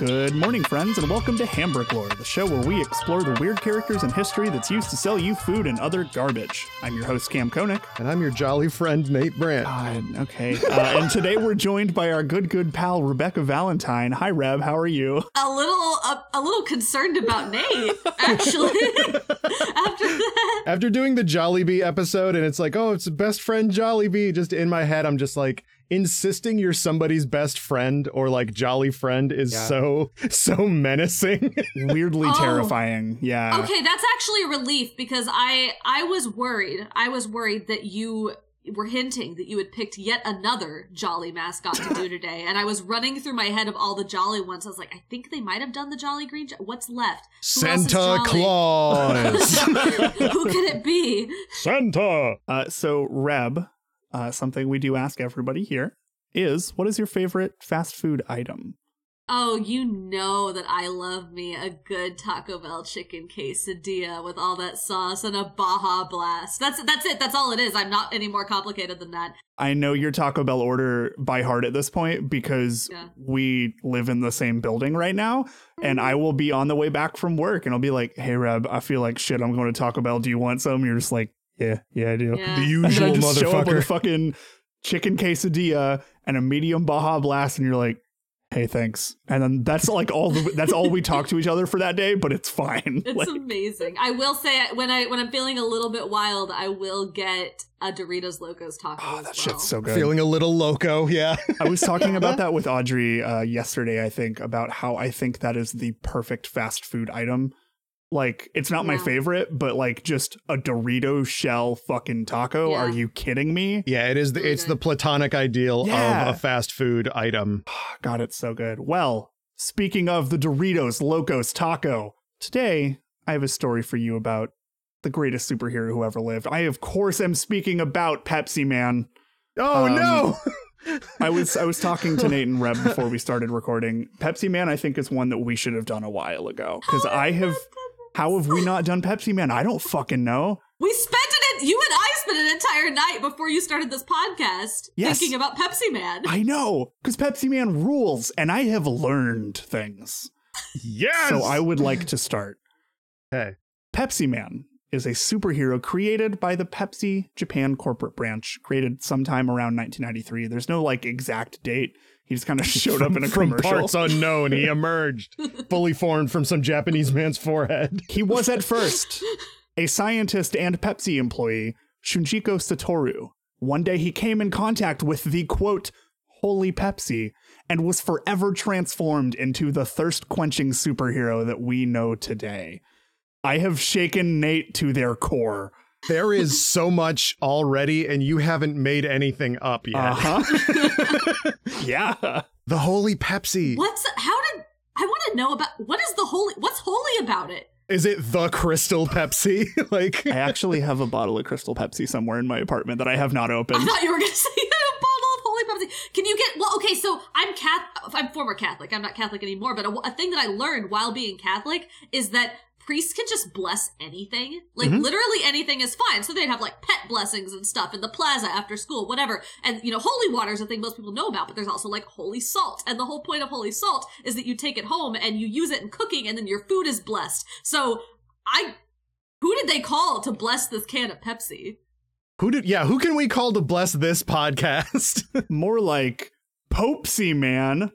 Good morning, friends, and welcome to Hambrick Lore, the show where we explore the weird characters in history that's used to sell you food and other garbage. I'm your host, Cam Koenig. And I'm your jolly friend, Nate Brandt. God, okay. Uh, and today we're joined by our good, good pal, Rebecca Valentine. Hi, Reb. How are you? a little a, a little concerned about Nate actually after that. After doing the Jollibee episode, and it's like, oh, it's best friend Jollibee, just in my head, I'm just like, insisting you're somebody's best friend or like jolly friend is Yeah. so, so menacing. Weirdly Oh. terrifying. Yeah. Okay, that's actually a relief because I I was worried. I was worried that you were hinting that you had picked yet another jolly mascot to do today and i was running through my head of all the jolly ones i was like i think they might have done the jolly green jo- what's left Who Santa? Claus. who could it be Santa. Uh, so, Reb, uh, something we do ask everybody here is what is your favorite fast food item? Oh, you know that I love me a good Taco Bell chicken quesadilla with all that sauce and a Baja Blast. That's that's it. That's all it is. I'm not any more complicated than that. I know your Taco Bell order by heart at this point because Yeah. we live in the same building right now. And I will be on the way back from work and I'll be like, hey, Reb, I feel like shit. I'm going to Taco Bell. Do you want some? You're just like, yeah, yeah, I do. Yeah. The And then I usual just show up with a motherfucker. fucking chicken quesadilla and a medium Baja Blast. And you're like, hey, thanks. And then that's like all the, that's all we talk to each other for that day, but it's fine. It's Like, amazing. I will say when I when I'm feeling a little bit wild, I will get a Doritos Locos taco. oh, as that well. shit's so good. Feeling a little loco, yeah. I was talking about that with Audrey uh, yesterday, I think, about how I think that is the perfect fast food item. Like, it's not my favorite, but like just a Dorito shell fucking taco. Yeah. Are you kidding me? Yeah, it is. The, it's the platonic ideal Yeah. of a fast food item. God, it's so good. Well, speaking of the Doritos Locos taco, today I have a story for you about the greatest superhero who ever lived. I, of course, am speaking about Pepsi Man. Oh Um, no! I was I was talking to Nate and Reb before we started recording. Pepsi Man, I think, is one that we should have done a while ago because I have. How have we not done Pepsi Man? I don't fucking know. We spent it. You and I spent an entire night before you started this podcast Yes. thinking about Pepsi Man. I know because Pepsi Man rules, and I have learned things. yes. So I would like to start. Hey. Pepsi Man is a superhero created by the Pepsi Japan corporate branch, created sometime around 1993. There's no like exact date. He just kind of showed up in a from commercial. parts unknown, he emerged, fully formed from some Japanese man's forehead. He was at first a scientist and Pepsi employee, Shunjiko Satoru. One day he came in contact with the quote, Holy Pepsi, and was forever transformed into the thirst quenching superhero that we know today. I have shaken Nate to their core. There is so much already, and you haven't made anything up yet. Uh huh. yeah. The Holy Pepsi. What's how did I want to know about what is the holy? What's holy about it? Is it the Crystal Pepsi? like, I actually have a bottle of Crystal Pepsi somewhere in my apartment that I have not opened. I thought you were going to say you had a bottle of holy Pepsi. Can you get well? Okay, so I'm Catholic. I'm former Catholic. I'm not Catholic anymore. But a, a thing that I learned while being Catholic is that priests can just bless anything. Like Mm-hmm. literally anything is fine. So they'd have like pet blessings and stuff in the plaza after school, whatever. And you know, holy water is a thing most people know about. But there's also like holy salt, and the whole point of holy salt is that you take it home and you use it in cooking, and then your food is blessed. So I. Who did they call to bless this can of Pepsi? who did, yeah, who can we call to bless this podcast? More like Popesy Man.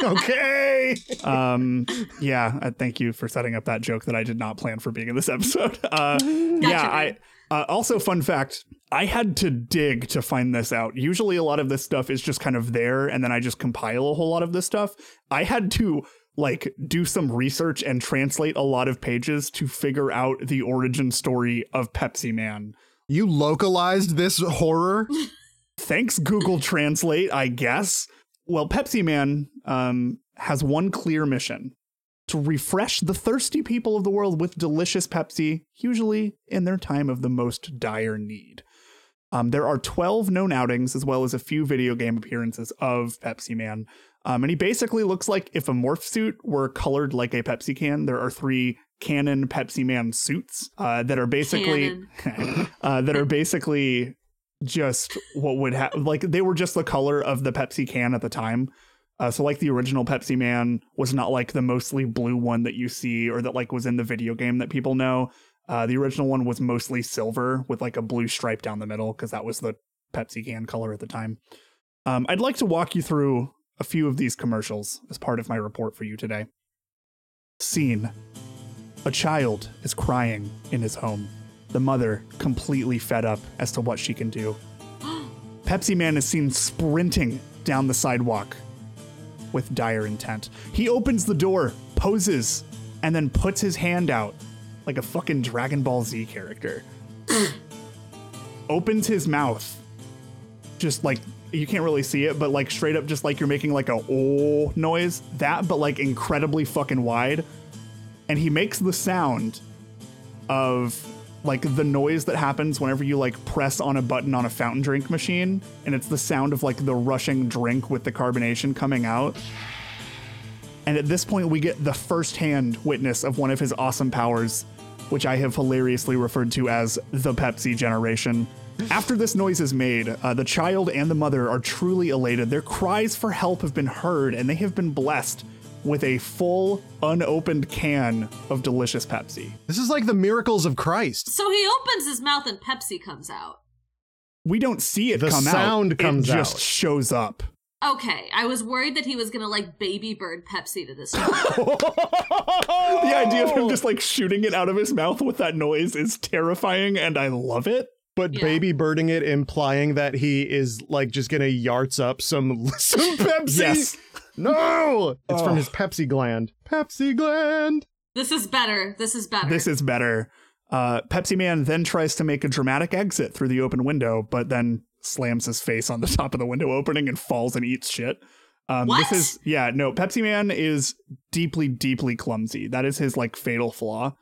okay. um yeah uh, thank you for setting up that joke that i did not plan for being in this episode uh yeah i uh, also fun fact i had to dig to find this out usually a lot of this stuff is just kind of there and then i just compile a whole lot of this stuff i had to like do some research and translate a lot of pages to figure out the origin story of pepsi man You localized this horror? thanks Google Translate, I guess. Well, Pepsi Man um, has one clear mission to refresh the thirsty people of the world with delicious Pepsi, usually in their time of the most dire need. Um, there are 12 known outings, as well as a few video game appearances of Pepsi Man. Um, and he basically looks like if a morph suit were colored like a Pepsi can. There are three canon Pepsi Man suits uh, that are basically uh, that are basically just what would have like they were just the color of the Pepsi can at the time. Uh, so like the original Pepsi Man was not like the mostly blue one that you see or that like was in the video game that people know. Uh, the original one was mostly silver with like a blue stripe down the middle because that was the Pepsi can color at the time. Um, I'd like to walk you through a few of these commercials as part of my report for you today. Scene A child is crying in his home. The mother, completely fed up as to what she can do. Pepsi Man is seen sprinting down the sidewalk with dire intent. He opens the door, poses, and then puts his hand out like a fucking Dragon Ball Z character. opens his mouth, just like you can't really see it, but like straight up, just like you're making like a oh noise. That, but like incredibly fucking wide. And he makes the sound of like the noise that happens whenever you like press on a button on a fountain drink machine and it's the sound of like the rushing drink with the carbonation coming out. And at this point we get the first-hand witness of one of his awesome powers which i have hilariously referred to as the pepsi generation. After this noise is made uh, the child and the mother are truly elated. Their cries for help have been heard and they have been blessed with a full unopened can of delicious Pepsi. This is like the miracles of Christ. So he opens his mouth and Pepsi comes out. We don't see it The come out. sound comes it just shows up. Okay, I was worried that he was gonna like baby bird Pepsi to this. The idea of him just like shooting it out of his mouth with that noise is terrifying and I love it. But Yeah. baby birding it, implying that he is like just gonna yarts up some some Pepsi. Yes. No, it's Oh. from his Pepsi gland. Pepsi gland. this is better. This is better. This is better. Uh, Pepsi Man then tries to make a dramatic exit through the open window, but then slams his face on the top of the window opening and falls and eats shit. Um, What? This is yeah no. Pepsi Man is deeply deeply clumsy. That is his like fatal flaw.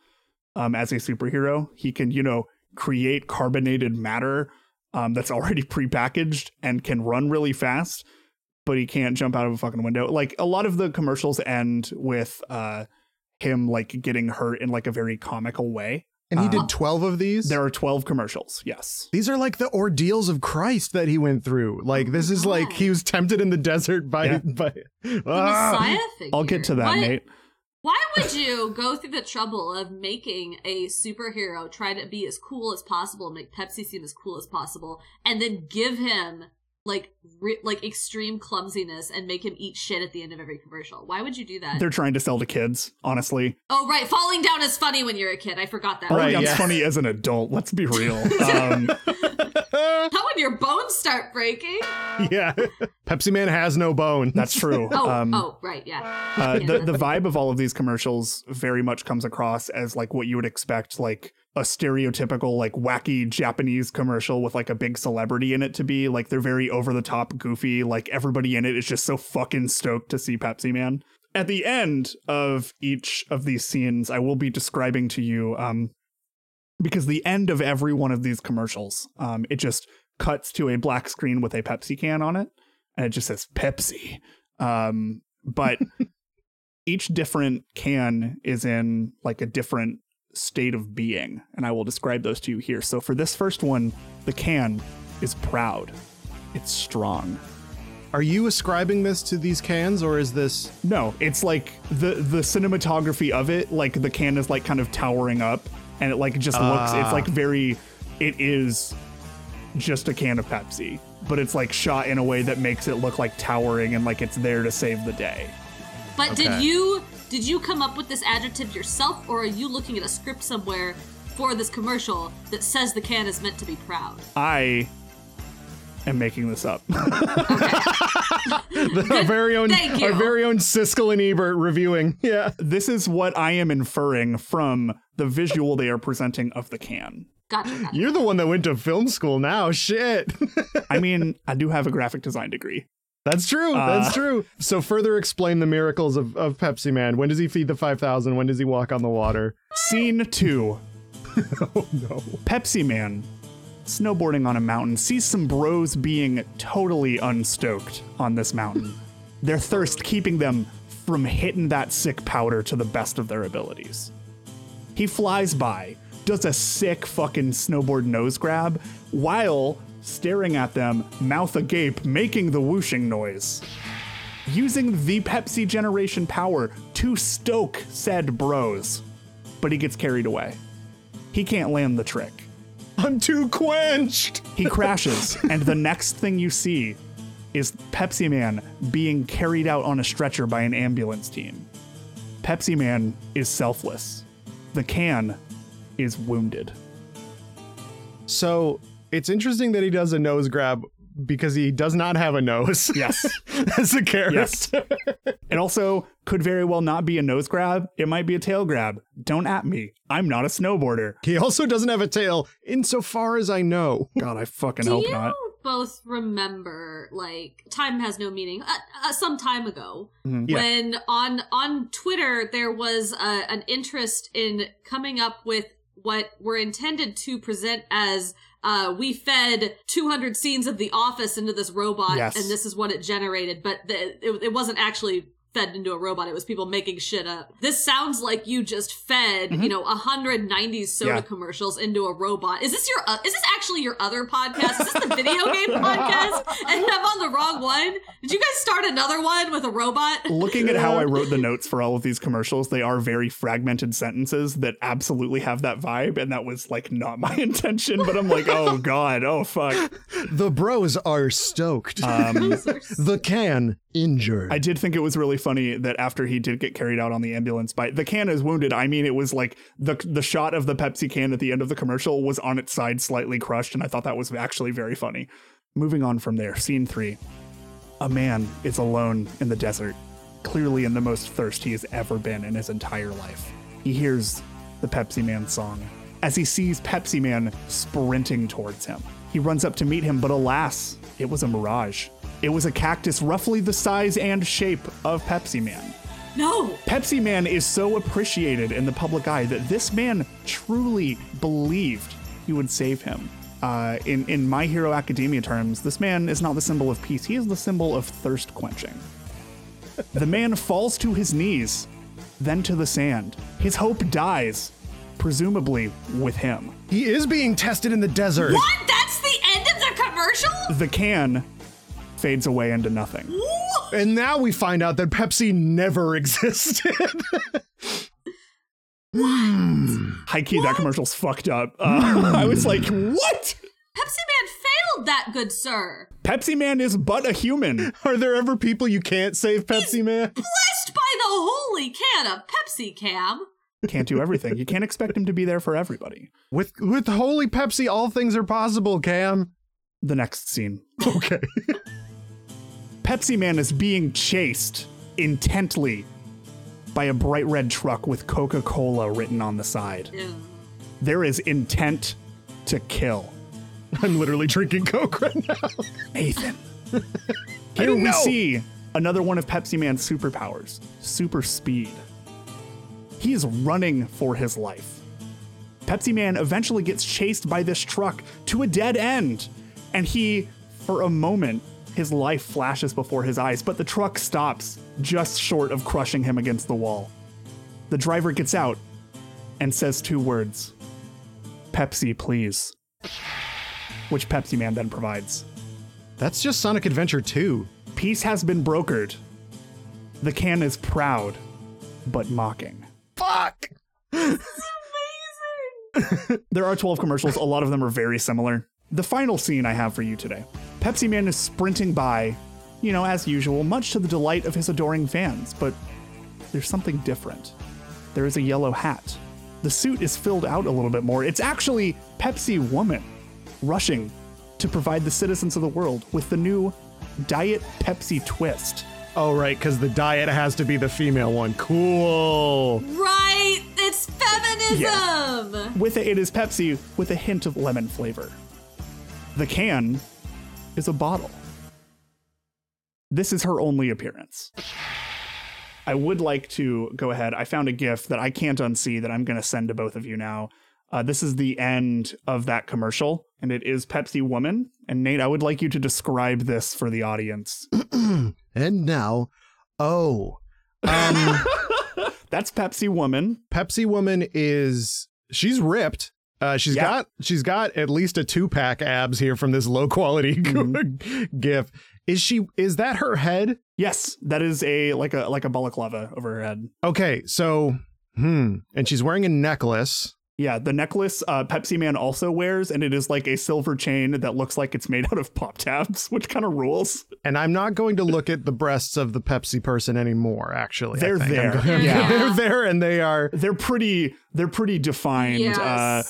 Um, as a superhero, he can you know create carbonated matter um, that's already prepackaged and can run really fast, but he can't jump out of a fucking window. Like a lot of the commercials end with uh, him like getting hurt in like a very comical way. And he Uh, did 12 of these? There are 12 commercials, yes. These are like the ordeals of Christ that he went through. Like this is like he was tempted in the desert by Yeah. by the Ah! Messiah figure. I'll get to that, Why- Nate. Why would you go through the trouble of making a superhero try to be as cool as possible, make Pepsi seem as cool as possible, and then give him like re- like extreme clumsiness and make him eat shit at the end of every commercial? Why would you do that? They're trying to sell to kids, honestly. oh right, falling down is funny when you're a kid. I forgot that. Falling Right, Down's yeah. funny as an adult, let's be real. Um, Not when your bones start breaking. yeah. Pepsi Man has no bone. that's true. Oh, um, oh, right, yeah. Uh, Yeah, the the vibe of all of these commercials very much comes across as like what you would expect like a stereotypical like wacky Japanese commercial with like a big celebrity in it to be like they're very over the top goofy like everybody in it is just so fucking stoked to see Pepsi Man. At the end of each of these scenes I will be describing to you um because the end of every one of these commercials um it just cuts to a black screen with a Pepsi can on it and it just says Pepsi. Um but each different can is in like a different state of being and i will describe those to you here so for this first one the can is proud it's strong Are you ascribing this to these cans or is this no it's like the the cinematography of it like the can is like kind of towering up and it like just looks it's Ah. like very it is just a can of pepsi but it's like shot in a way that makes it look like towering and like it's there to save the day But did you did you come up with this adjective yourself, or are you looking at a script somewhere for this commercial that says the can is meant to be proud? i am making this up our very own Thank you. our very own Siskel and Ebert reviewing? Yeah. this is what I am inferring from the visual they are presenting of the can. Gotcha. gotcha. You're the one that went to film school now. Shit. I mean, I do have a graphic design degree. That's true. Uh, That's true. So further explain the miracles of, of Pepsi Man. When does he feed the 5,000? When does he walk on the water? Scene two Oh no. Pepsi Man, snowboarding on a mountain, sees some bros being totally unstoked on this mountain. their thirst keeping them from hitting that sick powder to the best of their abilities. He flies by, does a sick fucking snowboard nose grab, while staring at them, mouth agape, making the whooshing noise. Using the Pepsi generation power to stoke said bros. But he gets carried away. He can't land the trick. I'm too quenched. He crashes, and the next thing you see is Pepsi Man being carried out on a stretcher by an ambulance team. Pepsi Man is selfless. The can is wounded. So it's interesting that he does a nose grab because he does not have a nose. Yes. as a character. Yes. it also could very well not be a nose grab. It might be a tail grab. Don't at me. I'm not a snowboarder. He also doesn't have a tail, insofar as I know. God, I fucking Do hope you not. both remember, like, time has no meaning? Uh, uh, some time ago, Mhm. Yeah. when on on Twitter there was uh, an interest in coming up with what were intended to present as uh, we fed 200 scenes of The Office into this robot, Yes. and this is what it generated. But the, it, it wasn't actually fed into a robot. It was people making shit up. This sounds like you just fed, you know, 190 soda Yeah. commercials into a robot. Is this your? Uh, is this actually your other podcast? Is this the video game podcast? And I'm on the wrong one. Did you guys start another one with a robot? Looking at how I wrote the notes for all of these commercials, they are very fragmented sentences that absolutely have that vibe, and that was like not my intention. But I'm like, oh god, oh fuck. The bros are stoked. Um, the can injured. I did think it was really funny that after he did get carried out on the ambulance by the can is wounded. I mean, it was like the the shot of the Pepsi can at the end of the commercial was on its side, slightly crushed, and I thought that was actually very funny. Moving on from there, scene three. A man is alone in the desert, clearly in the most thirst he has ever been in his entire life. He hears the Pepsi Man song as he sees Pepsi Man sprinting towards him. He runs up to meet him, but alas, it was a mirage. It was a cactus roughly the size and shape of Pepsi Man. No. Pepsi Man is so appreciated in the public eye that this man truly believed he would save him. Uh, in, in My Hero Academia terms, this man is not the symbol of peace, he is the symbol of thirst quenching. the man falls to his knees, then to the sand. His hope dies, presumably with him. he is being tested in the desert. What? That's the end of the commercial? The can fades away into nothing. And now we find out that Pepsi never existed. High key, that commercial's fucked up. Uh, I was like, what? Pepsi Man failed that, good sir. Pepsi Man is but a human. Are there ever people you can't save, Pepsi Man? Blessed by the holy can of Pepsi Cam. Can't do everything. You can't expect him to be there for everybody. With with holy Pepsi, all things are possible, Cam. The next scene. Okay. Pepsi Man is being chased intently by a bright red truck with Coca Cola written on the side. Ew. There is intent to kill. I'm literally drinking Coke right now. Nathan. Here we know. see another one of Pepsi Man's superpowers super speed. He is running for his life. Pepsi Man eventually gets chased by this truck to a dead end, and he, for a moment, his life flashes before his eyes, but the truck stops just short of crushing him against the wall. The driver gets out and says two words Pepsi, please. Which Pepsi Man then provides. That's just Sonic Adventure 2. Peace has been brokered. The can is proud, but mocking. Fuck! There are 12 commercials, a lot of them are very similar. The final scene I have for you today Pepsi Man is sprinting by, you know, as usual, much to the delight of his adoring fans, but there's something different. There is a yellow hat. The suit is filled out a little bit more. It's actually Pepsi Woman rushing to provide the citizens of the world with the new Diet Pepsi Twist. Oh, right, because the diet has to be the female one. Cool. Right, it's feminism. Yeah. With it, it is Pepsi with a hint of lemon flavor. The can is a bottle. This is her only appearance. I would like to go ahead. I found a GIF that I can't unsee that I'm going to send to both of you now. Uh, this is the end of that commercial, and it is Pepsi Woman, And Nate, I would like you to describe this for the audience. and now, oh, um, That's Pepsi Woman. Pepsi Woman is she's ripped. Uh, she's Yeah. got she's got at least a two pack abs here from this low quality Mhm. gif. Is she? Is that her head? Yes, that is a like a like a balaclava over her head. Okay, so hmm, and she's wearing a necklace. Yeah, the necklace uh, Pepsi Man also wears, and it is like a silver chain that looks like it's made out of pop tabs, which kind of rules. And I'm not going to look at the breasts of the Pepsi person anymore. Actually, They're there. going- Yeah. they're there, and they are. They're pretty. They're pretty defined. Yes. Uh,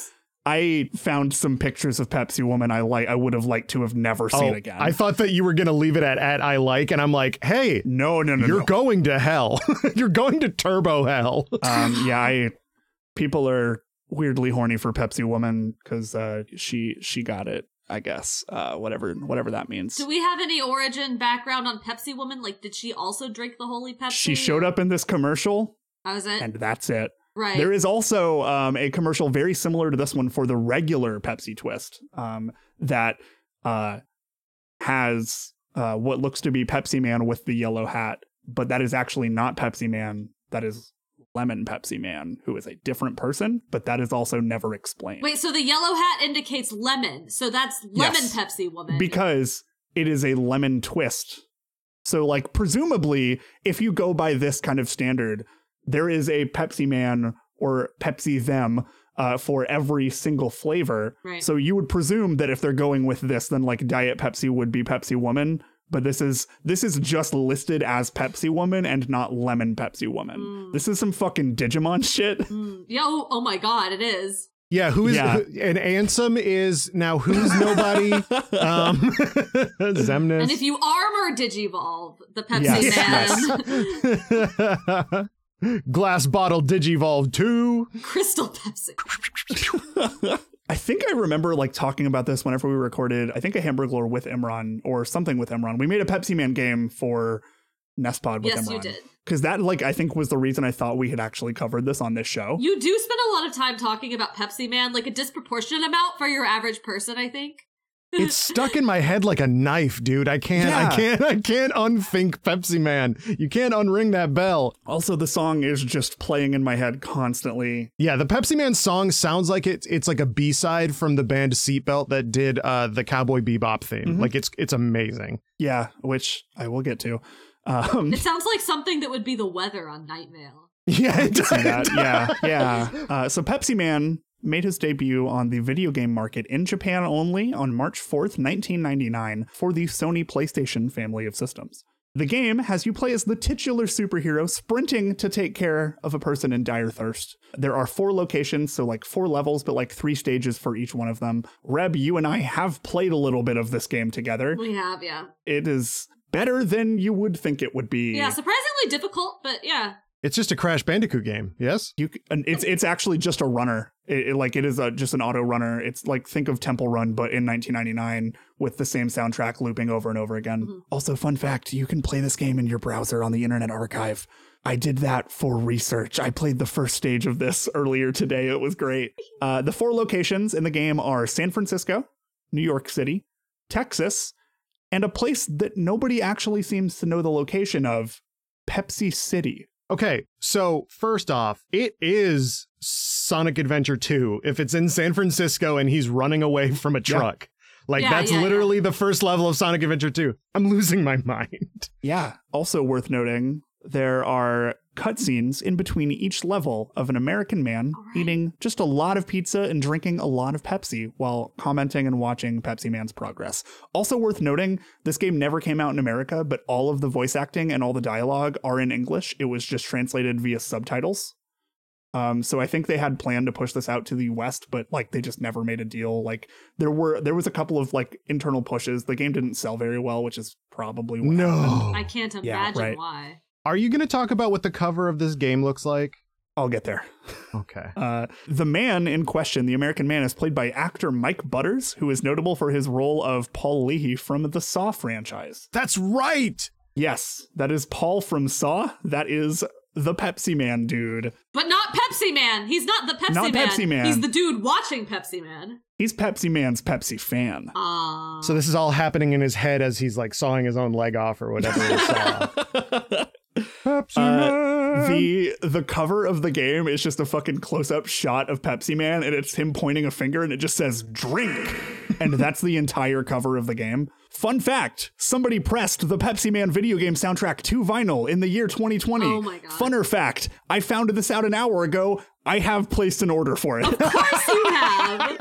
I found some pictures of Pepsi Woman I like. I would have liked to have never seen Oh, again. I thought that you were going to leave it at at I like, and I'm like, hey, no, no, no, you're no. going to hell. you're going to turbo hell. um, yeah, I. People are weirdly horny for Pepsi Woman because uh, she she got it. I guess uh, whatever whatever that means. Do we have any origin background on Pepsi Woman? Like, did she also drink the holy Pepsi? She showed up in this commercial, How is it? and that's it. Right. There is also um, a commercial very similar to this one for the regular Pepsi Twist um, that uh, has uh, what looks to be Pepsi Man with the yellow hat, but that is actually not Pepsi Man. That is Lemon Pepsi Man, who is a different person, but that is also never explained. Wait, so the yellow hat indicates lemon. So that's lemon Yes. Pepsi Woman. because it is a lemon twist. So, like, presumably, if you go by this kind of standard, there is a Pepsi Man or Pepsi them uh, for every single flavor. Right. So you would presume that if they're going with this, then like Diet Pepsi would be Pepsi Woman. But this is this is just listed as Pepsi Woman and not Lemon Pepsi Woman. Mm. This is some fucking Digimon shit. Mm. Yeah, oh, oh my god, it is. Yeah, who is Yeah. who- and Ansem is now who's nobody? um Xemnas. And if you armor Digivolve, the Pepsi Yes, Man, Glass bottle Digivolve 2. Crystal Pepsi. I think I remember like talking about this whenever we recorded, I think a Hamburglar with Imran or something with Imran. We made a Pepsi Man game for Nestpod with Yes, Imran. you did. Because that like I think was the reason I thought we had actually covered this on this show. You do spend a lot of time talking about Pepsi Man, like a disproportionate amount for your average person, I think. It's stuck in my head like a knife, dude. I can't I can't I can't unthink Pepsi Man. You can't unring that bell. Also, the song is just playing in my head constantly. Yeah, the Pepsi Man song sounds like it's it's like a B-side from the band Seatbelt that did uh the Cowboy Bebop theme. Mhm. Like it's it's amazing. Yeah, which I will get to. Um, It sounds like something that would be the weather on Night Vale. Yeah, it see does. Yeah, yeah. Uh, so Pepsi Man made his debut on the video game market in Japan only on March 4th, 1999, for the Sony PlayStation family of systems. The game has you play as the titular superhero sprinting to take care of a person in dire thirst. There are four locations, so like four levels, but like three stages for each one of them. Reb, you and I have played a little bit of this game together. We have, yeah. It is better than you would think it would be. Yeah, surprisingly difficult, but yeah. It's just a Crash Bandicoot game. Yes? You c- and it's it's actually just a runner. It, it- like it is a, just an auto runner. It's like think of Temple Run, but in 1999 with the same soundtrack looping over and over again. Mhm. Also, fun fact: you can play this game in your browser on the Internet Archive. I did that for research. I played the first stage of this earlier today. It was great. Uh, the four locations in the game are San Francisco, New York City, Texas, and a place that nobody actually seems to know the location of, Pepsi City. Okay, so first off, it is Sonic Adventure 2 if it's in San Francisco and he's running away from a truck. Like Yeah, that's yeah, yeah. literally the first level of Sonic Adventure 2. I'm losing my mind. Yeah. Also worth noting, there are cutscenes in between each level of an American man All right. eating just a lot of pizza and drinking a lot of Pepsi while commenting and watching Pepsi Man's progress. Also worth noting, this game never came out in America, but all of the voice acting and all the dialogue are in English. It was just translated via subtitles. Um, so I think they had planned to push this out to the West, but like they just never made a deal. Like there were there was a couple of like internal pushes. The game didn't sell very well, which is probably what happened. No. I can't Yeah, imagine right. why. Are you going to talk about what the cover of this game looks like? I'll get there. Okay. Uh, the man in question, the American man, is played by actor Mike Butters, who is notable for his role of Paul Leahy from the Saw franchise. That's right. Yes, that is Paul from Saw. That is the Pepsi Man dude. But not Pepsi Man. He's not the Pepsi Not Man. Pepsi Man. He's the dude watching Pepsi Man. He's Pepsi Man's Pepsi fan. Ah. So this is all happening in his head as he's like sawing his own leg off or whatever he saw. Pepsi Uh, Man. the the cover of the game is just a fucking close up shot of Pepsi Man, and it's him pointing a finger, and it just says "drink," and that's the entire cover of the game. Fun fact: somebody pressed the Pepsi Man video game soundtrack to vinyl in the year 2020. Oh my God. Funner fact: I found this out an hour ago. I have placed an order for it. Of course you have.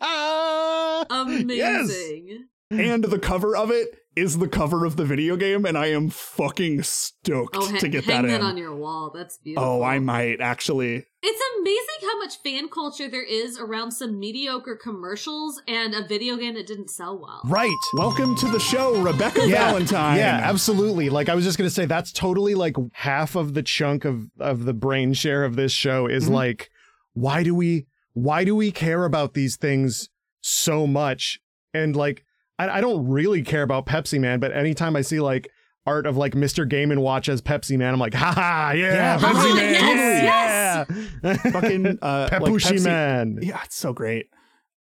Amazing. and the cover of it is the cover of the video game, and I am fucking stoked Oh, ha- to get hang that that in. on your wall. That's beautiful. oh, I might actually. It's amazing how much fan culture there is around some mediocre commercials and a video game that didn't sell well. right. Welcome to the show, Rebecca Yeah, Valentine. Yeah, absolutely. Like I was just gonna say, that's totally like half of the chunk of of the brain share of this show is Mhm. like, why do we why do we care about these things so much? And like, I, I don't really care about Pepsi Man, but anytime I see like art of like Mr. Game and Watch as Pepsi Man, I'm like, ha ha, yeah, Yeah, Pepsi oh, Man, yes, yeah, fucking uh, like Pepushi Pepsi- Man. Yeah, it's so great.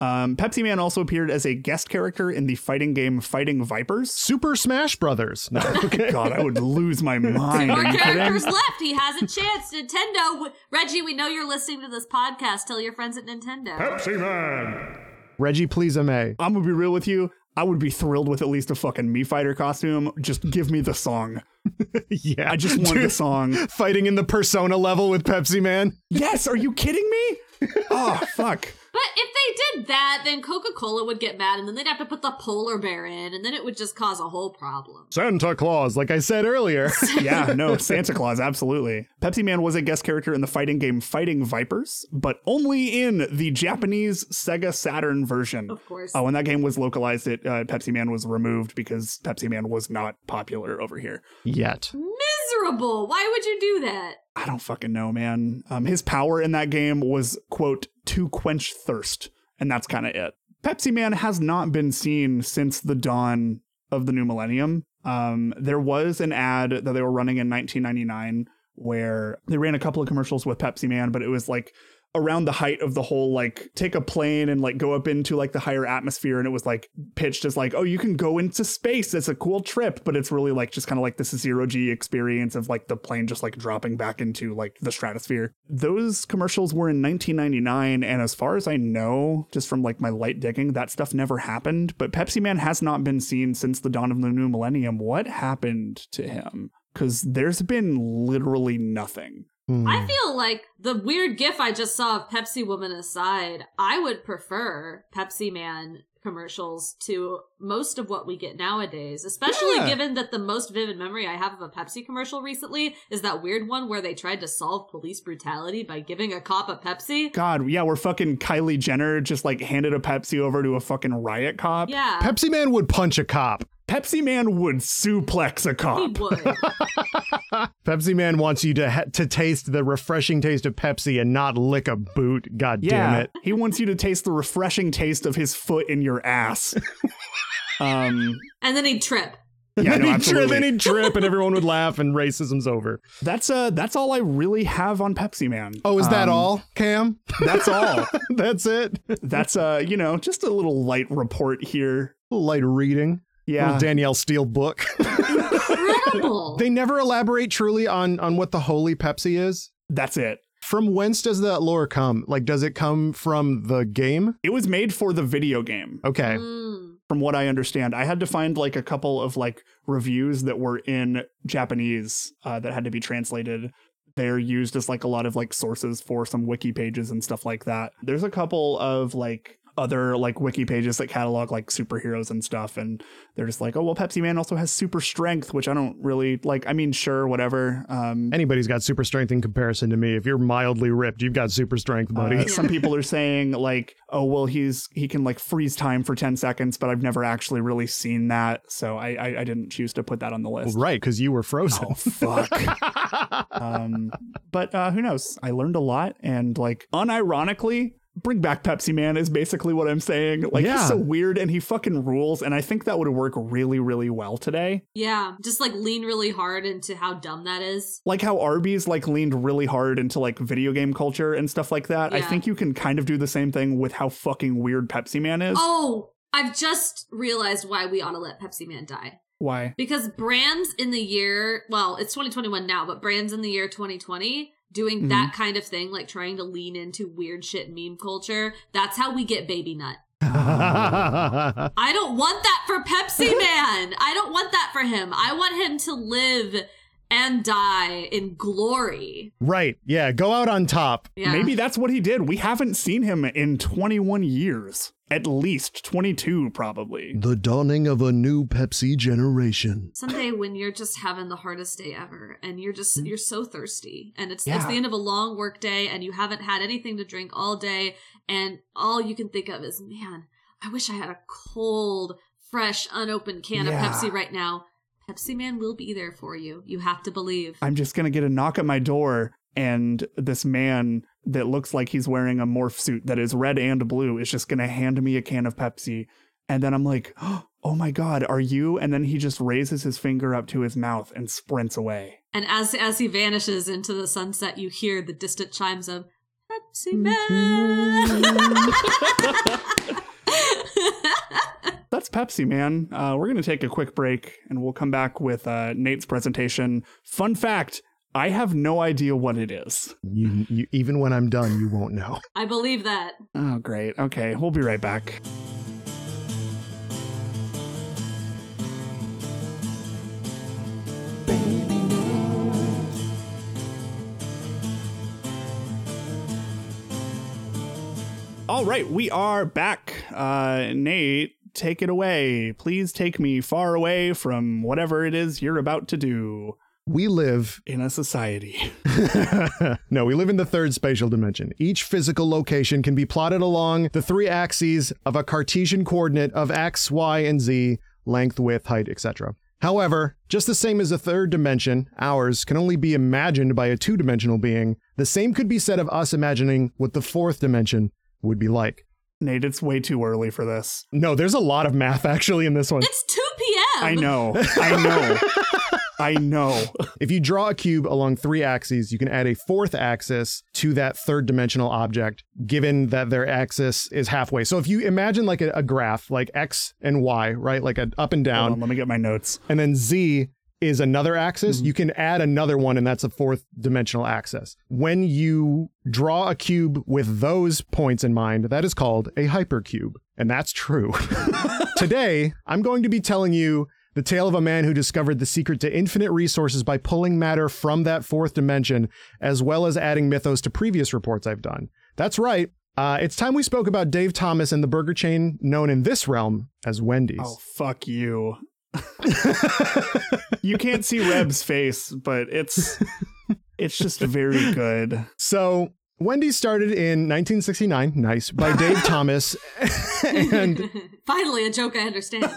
Um, Pepsi Man also appeared as a guest character in the fighting game Fighting Vipers. Super Smash Brothers. No, okay. God, I would lose my mind. More characters kidding? left. He has a chance. Nintendo. w- Reggie, we know you're listening to this podcast. Tell your friends at Nintendo. Pepsi Man. Reggie Please-a-May. I'm gonna be real with you. I would be thrilled with at least a fucking Mii Fighter costume. Just give me the song. yeah, I just want the song. fighting in the persona level with Pepsi Man. Yes, are you kidding me? Oh fuck. But if they did that, then Coca Cola would get mad, and then they'd have to put the polar bear in, and then it would just cause a whole problem. Santa Claus, like I said earlier. Yeah, no, Santa Claus, absolutely. Pepsi Man was a guest character in the fighting game Fighting Vipers, but only in the Japanese Sega Saturn version. Of course. Oh, when that game was localized, it uh, Pepsi Man was removed because Pepsi Man was not popular over here. Yet. Miserable. Why would you do that? I don't fucking know, man. Um, his power in that game was quote to quench thirst, and that's kind of it. Pepsi Man has not been seen since the dawn of the new millennium. Um, there was an ad that they were running in 1999 where they ran a couple of commercials with Pepsi Man, but it was like around the height of the whole like take a plane and like go up into like the higher atmosphere and it was like pitched as like oh you can go into space. It's a cool trip. But it's really like just kind of like this zero g experience of like the plane just like dropping back into like the stratosphere. Those commercials were in 1999 and as far as i know just from like my light digging that stuff never happened. But pepsi man has not been seen since the dawn of the new millennium. What happened to him? Because there's been literally nothing Hmm. I feel like the weird gif I just saw of Pepsi Woman aside, I would prefer Pepsi Man commercials to most of what we get nowadays, especially Yeah. given that the most vivid memory I have of a Pepsi commercial recently is that weird one where they tried to solve police brutality by giving a cop a Pepsi. God, yeah, we're fucking Kylie Jenner just like handed a Pepsi over to a fucking riot cop. Yeah. Pepsi Man would punch a cop. Pepsi Man would suplex a cop. he would. Pepsi Man wants you to ha- to taste the refreshing taste of Pepsi and not lick a boot. God damn it. he wants you to taste the refreshing taste of his foot in your ass. um, and then he'd trip. yeah, no, he'd tri- absolutely. then he'd trip and everyone would laugh and racism's over. that's uh, that's all I really have on Pepsi Man. Oh, is that Um, all, Cam? That's all. That's it. that's uh, you know, just a little light report here. Light reading. Yeah, Little Danielle Steel book. Incredible. they never elaborate truly on on what the holy Pepsi is. that's it. From whence does that lore come? Like, does it come from the game? It was made for the video game. Okay. Mm. from what I understand. I had to find like a couple of like reviews that were in Japanese uh, that had to be translated. They're used as like a lot of like sources for some wiki pages and stuff like that. There's a couple of like other like wiki pages that catalog like superheroes and stuff and they're just like oh well pepsi man also has super strength which i don't really like i mean sure whatever um Anybody's got super strength in comparison to me. If you're mildly ripped, you've got super strength, buddy. Uh, some people are saying like, oh well, he's he can like freeze time for ten seconds, but I've never actually really seen that, so I I, I didn't choose to put that on the list. right, because you were frozen. Oh fuck. um, but uh, who knows? I learned a lot, and like unironically, bring back Pepsi Man is basically what I'm saying. Like Yeah. he's so weird and he fucking rules, and I think that would work really, really well today. Yeah, just like lean really hard into how dumb that is. Like how Arby's like leaned really hard into like video game culture and stuff like that. I think you can kind of do the same thing with how fucking weird Pepsi Man is. Oh, I've just realized why we ought to let Pepsi Man die. Why? Because brands in the year, well, it's 2021 now, but brands in the year 2020 doing Mhm. that kind of thing, like trying to lean into weird shit meme culture, that's how we get Baby Nut. I don't want that for Pepsi Man. I don't want that for him. I want him to live and die in glory. Right. Yeah. Go out on top. Yeah. Maybe that's what he did. We haven't seen him in 21 years. At least 22, probably. The dawning of a new Pepsi generation. someday when you're just having the hardest day ever and you're just you're so thirsty and it's it's the end of a long work day and you haven't had anything to drink all day and all you can think of is man i wish i had a cold fresh unopened can Yeah. of pepsi right now pepsi man will be there for you you have to believe I'm just going to get a knock at my door, and this man that looks like he's wearing a morph suit that is red and blue is just going to hand me a can of Pepsi. And then I'm like, oh my God, are you? And then he just raises his finger up to his mouth and sprints away. and as as he vanishes into the sunset you hear the distant chimes of pepsi Mm-hmm. man That's Pepsi, man. Uh, we're going to take a quick break and we'll come back with uh, Nate's presentation. Fun fact I have no idea what it is. You, you, even when I'm done, you won't know. i believe that Oh, great. Okay, we'll be right back. All right, we are back. Uh, Nate, take it away. Please take me far away from whatever it is you're about to do We live in a society. no, we live in the third spatial dimension. Each physical location can be plotted along the three axes of a Cartesian coordinate of x, y, and z, length, width, height, etc. However, just the same as the third dimension, ours, can only be imagined by a two dimensional being, the same could be said of us imagining what the fourth dimension would be like. Nate, it's way too early for this. No, there's a lot of math actually in this one. it's 2 p.m I know. I know. I know. If you draw a cube along three axes, you can add a fourth axis to that third dimensional object, given that their axis is halfway. So if you imagine like a, a graph, like X and Y, right? Like an up and Hold down, on, let me get my notes. and then Z is another axis, you can add another one, and that's a fourth dimensional axis. When you draw a cube with those points in mind, that is called a hypercube. And that's true. Today, I'm going to be telling you the tale of a man who discovered the secret to infinite resources by pulling matter from that fourth dimension, as well as adding mythos to previous reports I've done. That's right. Uh, it's time we spoke about Dave Thomas and the burger chain known in this realm as Wendy's. Oh, fuck you. you can't see Reb's face, but it's it's just very good. So Wendy started in 1969, nice, by Dave Thomas. and, Finally, a joke I understand.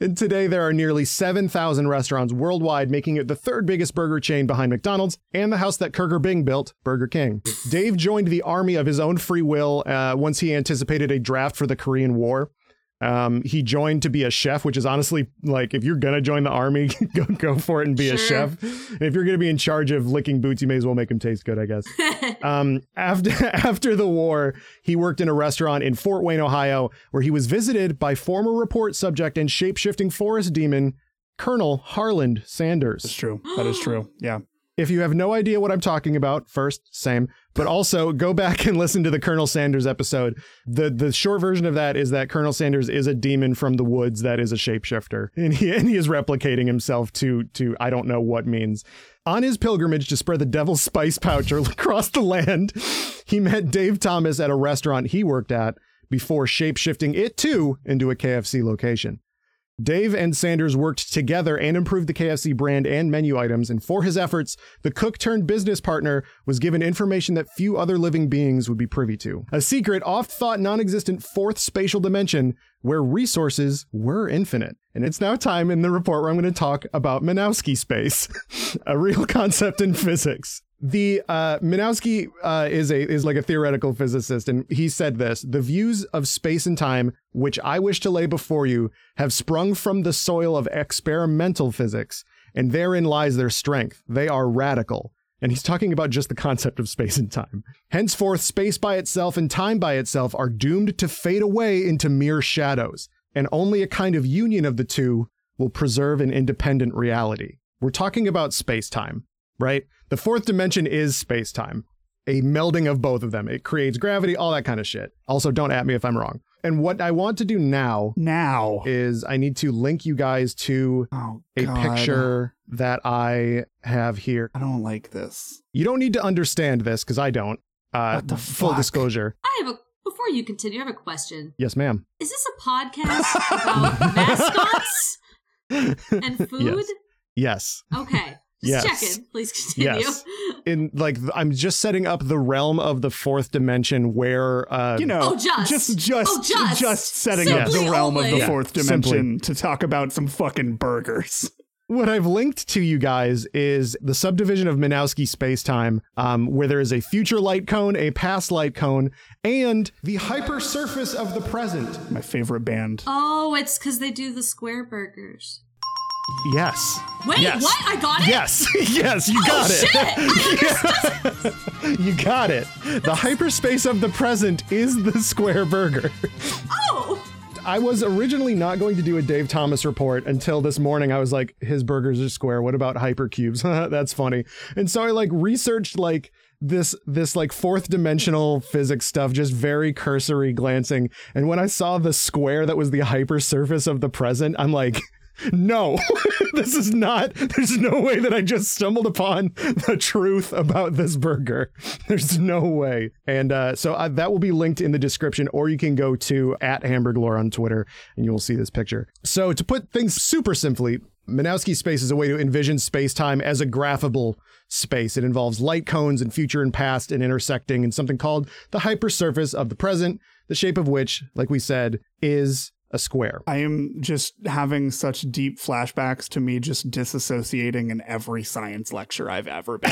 and today there are nearly 7,000 restaurants worldwide, making it the third biggest burger chain behind McDonald's and the house that Kurger Bing built, Burger King. Dave joined the army of his own free will uh, once he anticipated a draft for the Korean War. Um, he joined to be a chef, which is honestly like if you're gonna join the army, go go for it and be a chef. And if you're gonna be in charge of licking boots, you may as well make them taste good, I guess. Um, after after the war, he worked in a restaurant in Fort Wayne, Ohio, where he was visited by former report subject and shape-shifting forest demon Colonel Harland Sanders. That's true. That is true. Yeah. If you have no idea what I'm talking about, first, same, but also go back and listen to the Colonel Sanders episode. The the short version of that is that Colonel Sanders is a demon from the woods that is a shapeshifter, and he and he is replicating himself to to I don't know what means. On his pilgrimage to spread the devil's spice pouch across the land, he met Dave Thomas at a restaurant he worked at before shapeshifting it too into a KFC location. Dave and Sanders worked together and improved the KFC brand and menu items, and for his efforts, the cook turned business partner was given information that few other living beings would be privy to. A secret, oft thought non existent fourth spatial dimension where resources were infinite. And it's now time in the report where I'm going to talk about Minkowski space, a real concept in physics. The uh, Minkowski uh, is a is like a theoretical physicist, and he said this: the views of space and time, which I wish to lay before you, have sprung from the soil of experimental physics, and therein lies their strength. They are radical. And he's talking about just the concept of space and time. Henceforth, space by itself and time by itself are doomed to fade away into mere shadows, and only a kind of union of the two will preserve an independent reality. We're talking about space time, right? The fourth dimension is space time, a melding of both of them. It creates gravity, all that kind of shit. Also, don't at me if I'm wrong. And what I want to do now Now. is I need to link you guys to Oh, a God. picture that I have here. I don't like this. You don't need to understand this because I don't. Uh, What the full fuck? disclosure. I have a before you continue, I have a question. Yes, ma'am. Is this a podcast about mascots and food? Yes. Okay. Yes. Checking. Please continue. Yes. In like, th- I'm just setting up the realm of the fourth dimension where, uh, You know, Oh, just. just just Oh, just. just setting up the Simply realm of only. the Yeah, fourth simply. dimension to talk about some fucking burgers. What I've linked to you guys is the subdivision of Minkowski spacetime, um, where there is a future light cone, a past light cone, and the hypersurface of the present. My favorite band. Oh, it's because they do the square burgers. Yes. Wait, Yes. what? I got it? Yes, yes, you oh, got oh, it. shit! You got it. The hyperspace of the present is the square burger. Oh! I was originally not going to do a Dave Thomas report until this morning. I was like, his burgers are square. What about hypercubes? That's funny. And so I like researched like this this like fourth dimensional physics stuff, just very cursory glancing. And when I saw the square that was the hypersurface of the present, I'm like, no, this is not. There's no way that I just stumbled upon the truth about this burger. There's no way. And uh, so uh, that will be linked in the description, or you can go to at Hamburglore on Twitter and you will see this picture. So to put things super simply, Minkowski space is a way to envision space time as a graphable space. It involves light cones and future and past and intersecting in something called the hypersurface of the present, the shape of which, like we said, is a square. I am just having such deep flashbacks to me just disassociating in every science lecture I've ever been.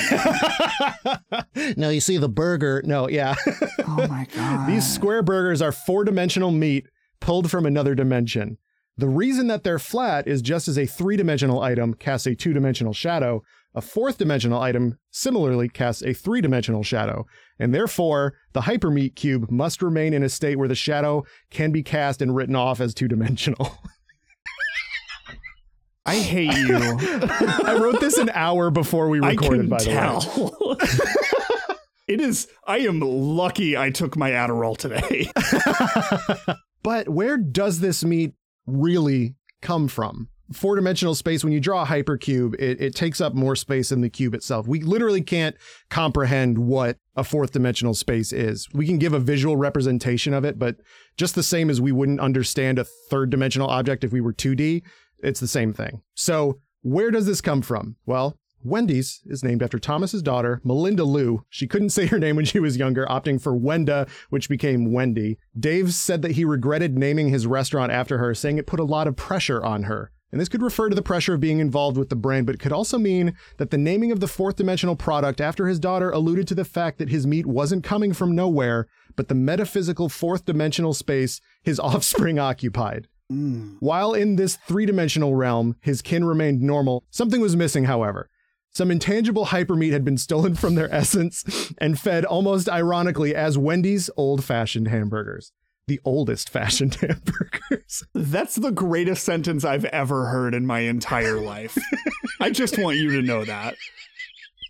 in. no, you see the burger. No, yeah. oh my god. These square burgers are four dimensional meat pulled from another dimension. The reason that they're flat is just as a three dimensional item casts a two dimensional shadow, a fourth dimensional item similarly casts a three dimensional shadow. And therefore, the hypermeat cube must remain in a state where the shadow can be cast and written off as two dimensional. I hate you. I wrote this an hour before we recorded, by the way. tell. it is. I am lucky I took my Adderall today. But where does this meat really come from? Four dimensional space, when you draw a hypercube, it, it takes up more space than the cube itself. We literally can't comprehend what a fourth dimensional space is. We can give a visual representation of it, but just the same as we wouldn't understand a third dimensional object if we were 2D, it's the same thing. So, where does this come from? Well, Wendy's is named after Thomas's daughter, Melinda Lou. She couldn't say her name when she was younger, opting for Wenda, which became Wendy. Dave said that he regretted naming his restaurant after her, saying it put a lot of pressure on her. And this could refer to the pressure of being involved with the brand, but it could also mean that the naming of the fourth dimensional product after his daughter alluded to the fact that his meat wasn't coming from nowhere, but the metaphysical fourth dimensional space his offspring occupied. Hmm. While in this three dimensional realm, his kin remained normal, something was missing, however. Some intangible hypermeat had been stolen from their essence and fed almost ironically as Wendy's old fashioned hamburgers. The oldest fashioned hamburgers. That's the greatest sentence I've ever heard in my entire life. I just want you to know that.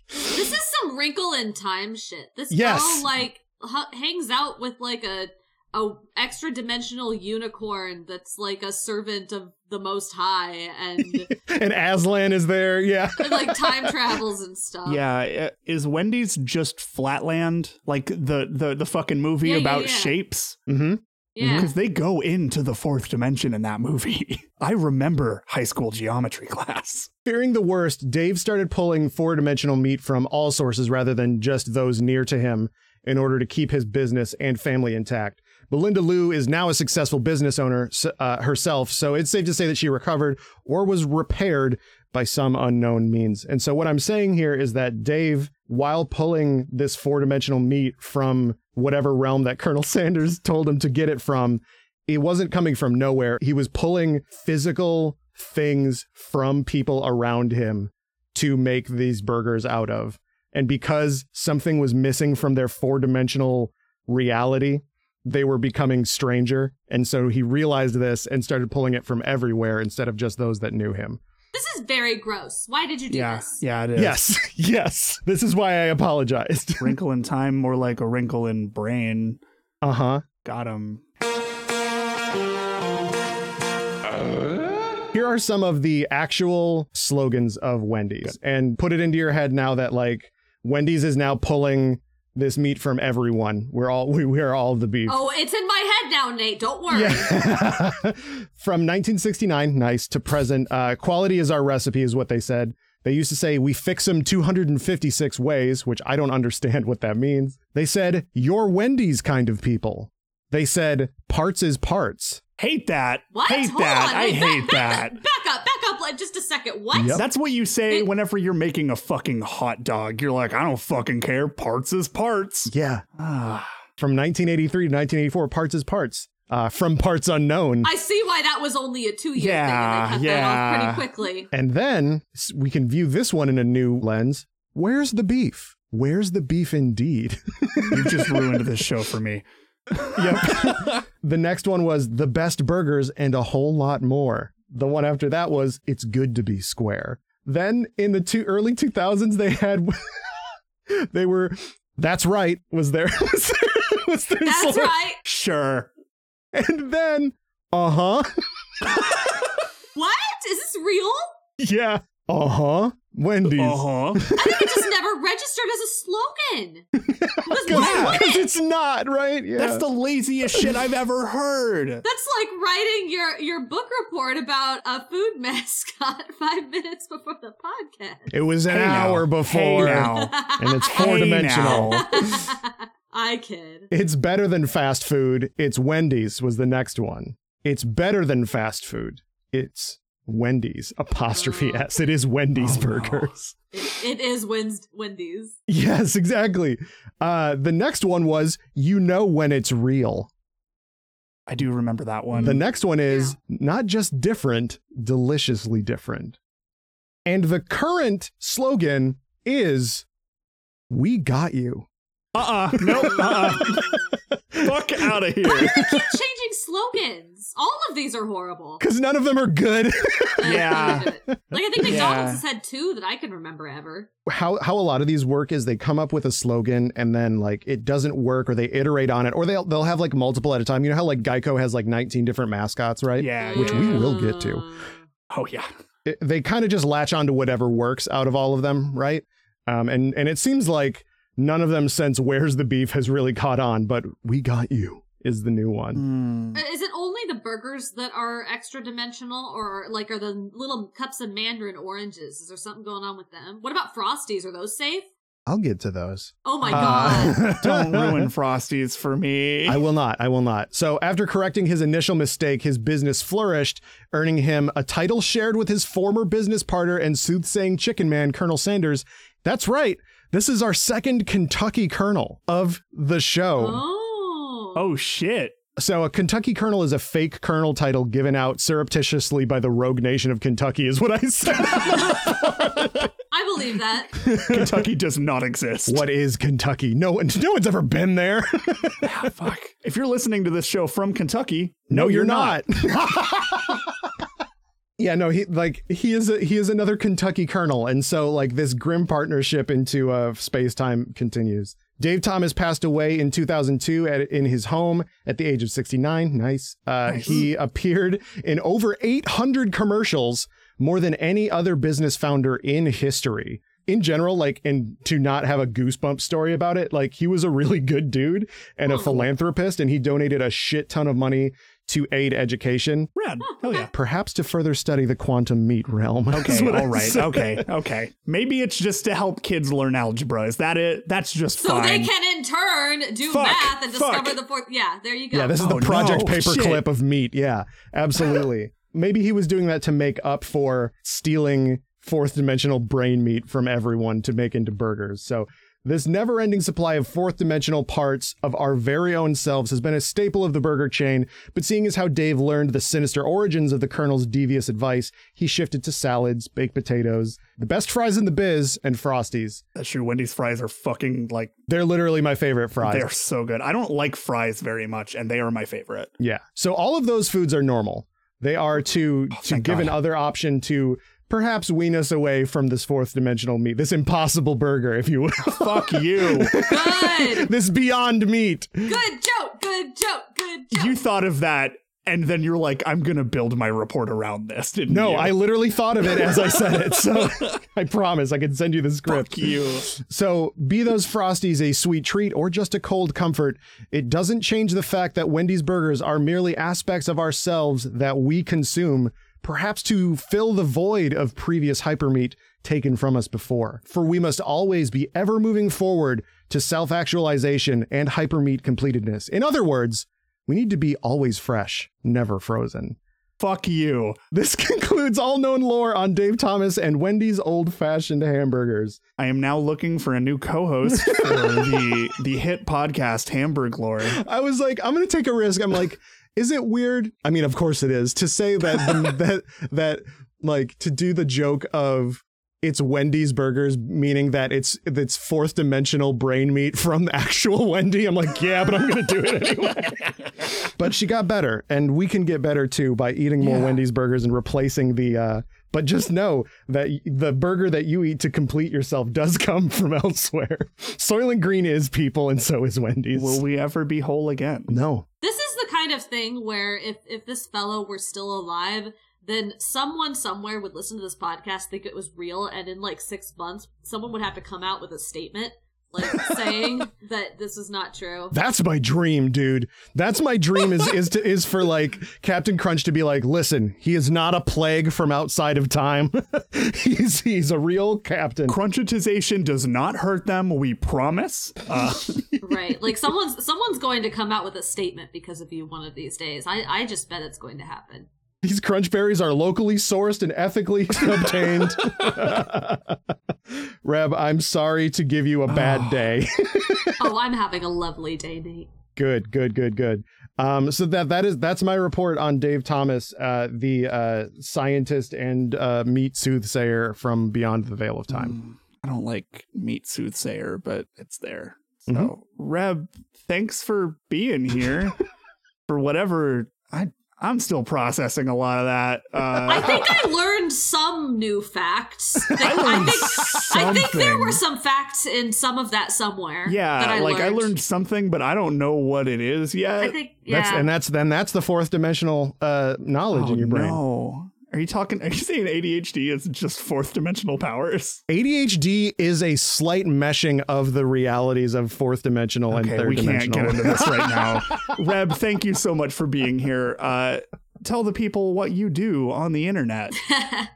This is some wrinkle in time shit. This Yes. girl like h- hangs out with like a a extra dimensional unicorn that's like a servant of the Most High and, and Aslan is there. Yeah. and, like time travels and stuff. Yeah, uh, is Wendy's just Flatland like the the the fucking movie Yeah, yeah, about yeah. shapes? Mm-hmm. yeah. Because they go into the fourth dimension in that movie. I remember high school geometry class. Fearing the worst, Dave started pulling four dimensional meat from all sources rather than just those near to him in order to keep his business and family intact. Melinda Lou is now a successful business owner uh, herself, so it's safe to say that she recovered or was repaired by some unknown means. And so what I'm saying here is that Dave, while pulling this four dimensional meat from whatever realm that Colonel Sanders told him to get it from, it wasn't coming from nowhere. He was pulling physical things from people around him to make these burgers out of. And because something was missing from their four dimensional reality, they were becoming stranger. And so he realized this and started pulling it from everywhere instead of just those that knew him. This is very gross. Why did you do Yeah, this? yeah, it is. Yes, yes. This is why I apologized. Wrinkle in time, more like a wrinkle in brain. Uh huh. Got him. Here are some of the actual slogans of Wendy's. And put it into your head now that like Wendy's is now pulling this meat from everyone. We're all we, we are all the beef. Oh, it's in my head now, Nate. Don't worry. Yeah. From 1969, nice, to present, uh, quality is our recipe, is what they said. They used to say, we fix them 256 ways, which I don't understand what that means. They said, you're Wendy's kind of people. They said, parts is parts. Hate that. What? Hate Hold that. on. I hate back, that. Back, back up. Back just a second. What? Yep. That's what you say It- whenever you're making a fucking hot dog. You're like, I don't fucking care. Parts is parts. Yeah. Ah. From 1983 to 1984, parts is parts. Uh, from parts unknown. I see why that was only a two-year Yeah, thing, and they cut that off yeah. pretty quickly. And then we can view this one in a new lens. Where's the beef? Where's the beef indeed? You've just ruined this show for me. yep. the next one was the best burgers and a whole lot more. The one after that was it's good to be square. Then in the two early 2000s they had they were that's right was there. was their, was their That's right. Sure. And then uh-huh. What? Is this real? Yeah. Uh-huh. Wendy's. Uh huh. I think it just never registered as a slogan. Because Cuz it? it's not, right? Yeah. That's the laziest shit I've ever heard. That's like writing your your book report about a food mascot five minutes before the podcast. it was an Hey now. hour before Hey now. and it's Hey four dimensional. now. I kid. It's better than fast food. It's Wendy's was the next one. It's better than fast food. It's Wendy's apostrophe Oh. s. It is Wendy's Oh, no. burgers. It, it is Wednes- Wendy's. Yes, exactly. Uh, the next one was you know when it's real. I do remember that one. The next one is not just different, deliciously different. And the current slogan is we got you. uh uh Nope. Uh uh Fuck out of here. Keep changing slogans. All of these are horrible. Cuz none of them are good. Yeah. like I think McDonald's Yeah. has had two that I can remember ever. how how a lot of these work is they come up with a slogan and then like it doesn't work or they iterate on it or they'll they'll have like multiple at a time. You know how like Geico has like 19 different mascots, right? Yeah. Which we will get to. Oh yeah. It- they kind of just latch on to whatever works out of all of them, right? Um, and and it seems like none of them since Where's the Beef has really caught on, but We Got You is the new one. Uh, Is it only the burgers that are extra dimensional, or like are the little cups of mandarin oranges? Is there something going on with them? What about frosties? Are those safe? I'll get to those. Oh my god! Uh, Don't ruin Frosties for me. I will not. I will not. So, after correcting his initial mistake, his business flourished, earning him a title shared with his former business partner and soothsaying chicken man, Colonel Sanders. That's right. This is our second Kentucky Colonel of the show. Oh, oh shit. So, a Kentucky Colonel is a fake colonel title given out surreptitiously by the rogue nation of Kentucky, is what I said. I believe that. Kentucky does not exist. what is Kentucky? No one, no one's ever been there. Ah, fuck. If you're listening to this show from Kentucky, No, you're not. yeah, no, he like he is a, he is another Kentucky colonel, and so like this grim partnership into uh, space time continues. Dave Thomas passed away in 2002 at, in his home at the age of 69. Nice. Uh, Nice. He appeared in over 800 commercials, more than any other business founder in history. In general, like, and to not have a goosebump story about it, like, he was a really good dude and a philanthropist, and he donated a shit ton of money to aid education, Rad. Hell yeah. perhaps to further study the quantum meat realm. Okay, all right. Okay, okay. Maybe it's just to help kids learn algebra. Is that it? That's just So fine. they can in turn do Fuck, math and fuck. discover the fourth. Yeah, there you go. Yeah, this is Oh, the project oh, no, shit. paperclip of meat. Yeah, absolutely. Maybe he was doing that to make up for stealing fourth dimensional brain meat from everyone to make into burgers. So this never ending supply of fourth dimensional parts of our very own selves has been a staple of the burger chain, but seeing as how Dave learned the sinister origins of the Colonel's devious advice, he shifted to salads, baked potatoes, the best fries in the biz, and Frosties. That's true. Wendy's fries are fucking like They're literally my favorite fries. they're so good. I don't like fries very much, and they are my favorite. Yeah. So all of those foods are normal. They are to oh, to give God. another option to perhaps wean us away from this fourth dimensional meat, this impossible burger, if you will. Fuck you. Good. this beyond meat. Good joke. Good joke. Good joke. you thought of that, and then you're like, I'm gonna build my report around this, didn't No, you? I literally thought of it as I said it. So I promise I can send you the script. Fuck you. So, be those Frosties a sweet treat or just a cold comfort, it doesn't change the fact that Wendy's burgers are merely aspects of ourselves that we consume, perhaps to fill the void of previous hypermeat taken from us before. For we must always be ever moving forward to self actualization and hypermeat completedness. In other words, we need to be always fresh, never frozen. Fuck you. This concludes all known lore on Dave Thomas and Wendy's old fashioned hamburgers. I am now looking for a new co-host for the the hit podcast Hamburg Lore. I was like, I'm gonna take a risk. I'm like, is it weird? I mean, of course it is to say that that that like to do the joke of it's Wendy's burgers, meaning that it's it's fourth dimensional brain meat from the actual Wendy. I'm like, yeah, but I'm gonna do it anyway. but she got better, and we can get better too by eating more Yeah. Wendy's burgers and replacing the. uh but just know that the burger that you eat to complete yourself does come from elsewhere. Soylent Green is people, and so is Wendy's. Will we ever be whole again? no. This is the kind of thing where if if this fellow were still alive, then someone somewhere would listen to this podcast, think it was real, and in like six months, someone would have to come out with a statement like saying that this is not true. That's my dream, dude. That's my dream is is to is for like Captain Crunch to be like, listen, he is not a plague from outside of time. he's he's a real captain. Crunchitization does not hurt them. We promise. Uh, right. Like someone's someone's going to come out with a statement because of you one of these days. I, I just bet it's going to happen. These crunch berries are locally sourced and ethically obtained. Reb, I'm sorry to give you a bad day. Oh, I'm having a lovely day, Nate. good, good, good, good. Um, so that that is that's my report on Dave Thomas, uh, the uh, scientist and uh, meat soothsayer from Beyond the Veil of Time. I don't like meat soothsayer, but it's there. So, Mhm. Reb, thanks for being here. for whatever I I'm still processing a lot of that. Uh, I think I learned some new facts. I learned think I think there were some facts in some of that somewhere. yeah, that I like I learned. learned something, but I don't know what it is yet. I think yeah. That's and that's then that's the fourth dimensional uh, knowledge oh, in your brain. no. Are you talking? Are you saying ADHD is just fourth dimensional powers? ADHD is a slight meshing of the realities of fourth dimensional and Okay, third we can't get into this right now. Reb, thank you so much for being here. Uh, tell the people what you do on the internet. uh,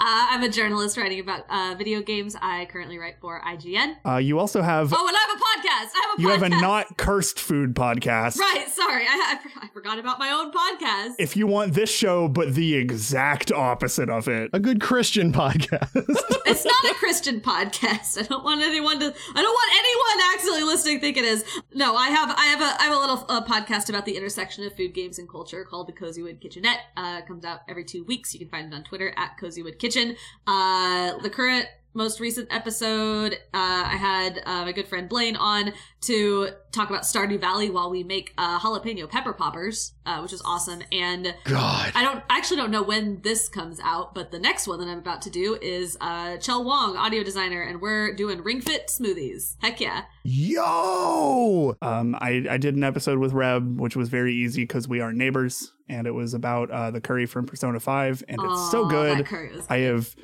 I'm a journalist writing about uh, video games. I currently write for IGN. Uh, you also have Oh, and I have a podcast. I have a you podcast. have a not cursed food podcast. Right, sorry, I, I, I forgot about my own podcast. If you want this show, but the exact opposite of it, a good Christian podcast. it's not a Christian podcast. I don't want anyone to. I don't want anyone accidentally listening think it is. No, I have. I have a. I have a little uh, podcast about the intersection of food, games, and culture called the Cozywood Kitchenette. Uh, comes out every two weeks. You can find it on Twitter at Cozywood Kitchen. Uh, the current. Most recent episode, uh, I had uh, my good friend Blaine on to talk about Stardew Valley while we make uh, jalapeno pepper poppers, uh, which is awesome. And God. I don't I actually don't know when this comes out, but the next one that I'm about to do is uh Chell Wong, audio designer, and we're doing ring fit smoothies. Heck yeah. Yo! um, I, I did an episode with Reb, which was very easy because we are neighbors, and it was about uh, the curry from Persona Five, and it's so Aw, good. That curry was I have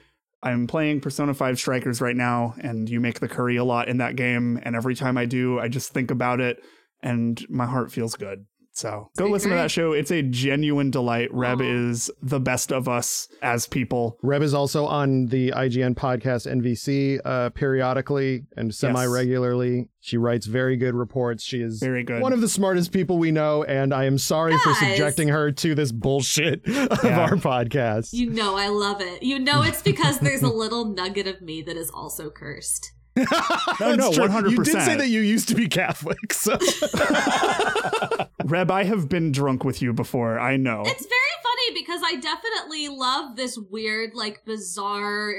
I'm playing Persona 5 Strikers right now and you make the curry a lot in that game and every time I do I just think about it and my heart feels good. So go Pretty listen to that show. It's a genuine delight. Reb Aw. is the best of us as people. Reb is also on the IGN podcast NVC uh, periodically and semi regularly. She writes very good reports. She is Very good. one of the smartest people we know, and I am sorry for subjecting her to this bullshit of Yeah. our podcast. You know I love it. You know it's because there's a little nugget of me that is also cursed. No, no, That's true. 100%. You did say that you used to be Catholic, so Reb, I have been drunk with you before. I know. It's very funny because I definitely love this weird, like bizarre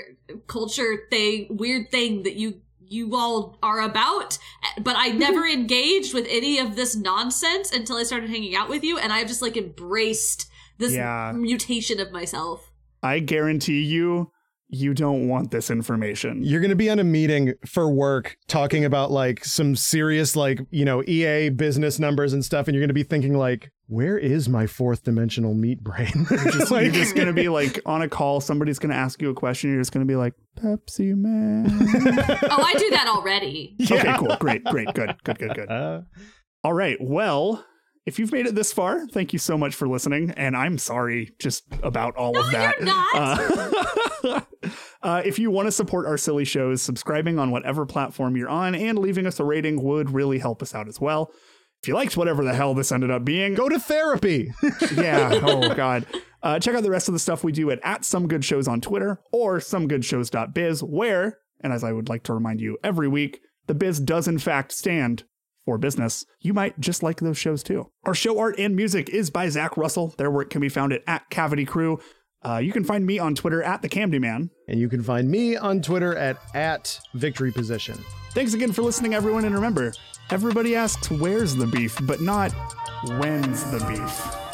culture thing, weird thing that you you all are about, but I never engaged with any of this nonsense until I started hanging out with you, and I've just like embraced this Yeah. mutation of myself. I guarantee you, you don't want this information. you're going to be on a meeting for work talking about like some serious like, you know, EA business numbers and stuff and you're going to be thinking like, where is my fourth dimensional meat brain? Just- Like- you're just gonna be like on a call. Somebody's gonna ask you a question. You're just gonna be like Pepsi Man. Oh, I do that already. Okay, cool, great, great, good, good, good, good. Uh, All right, well, if you've made it this far, thank you so much for listening, and I'm sorry just about all of that. you're not. Uh, uh, if you want to support our silly shows, subscribing on whatever platform you're on and leaving us a rating would really help us out as well. If you liked whatever the hell this ended up being, go to therapy. yeah. Oh God. Uh, check out the rest of the stuff we do at at some good shows on Twitter or somegoodshows.biz, where, and as I would like to remind you every week, the biz does in fact stand for business. You might just like those shows too. Our show art and music is by Zach Russell. Their work can be found at, at Cavity Crew. Uh, you can find me on Twitter at the Camdy Man. and you can find me on Twitter at at victory position. Thanks again for listening, everyone, and remember, everybody asks where's the beef, but not when's the beef.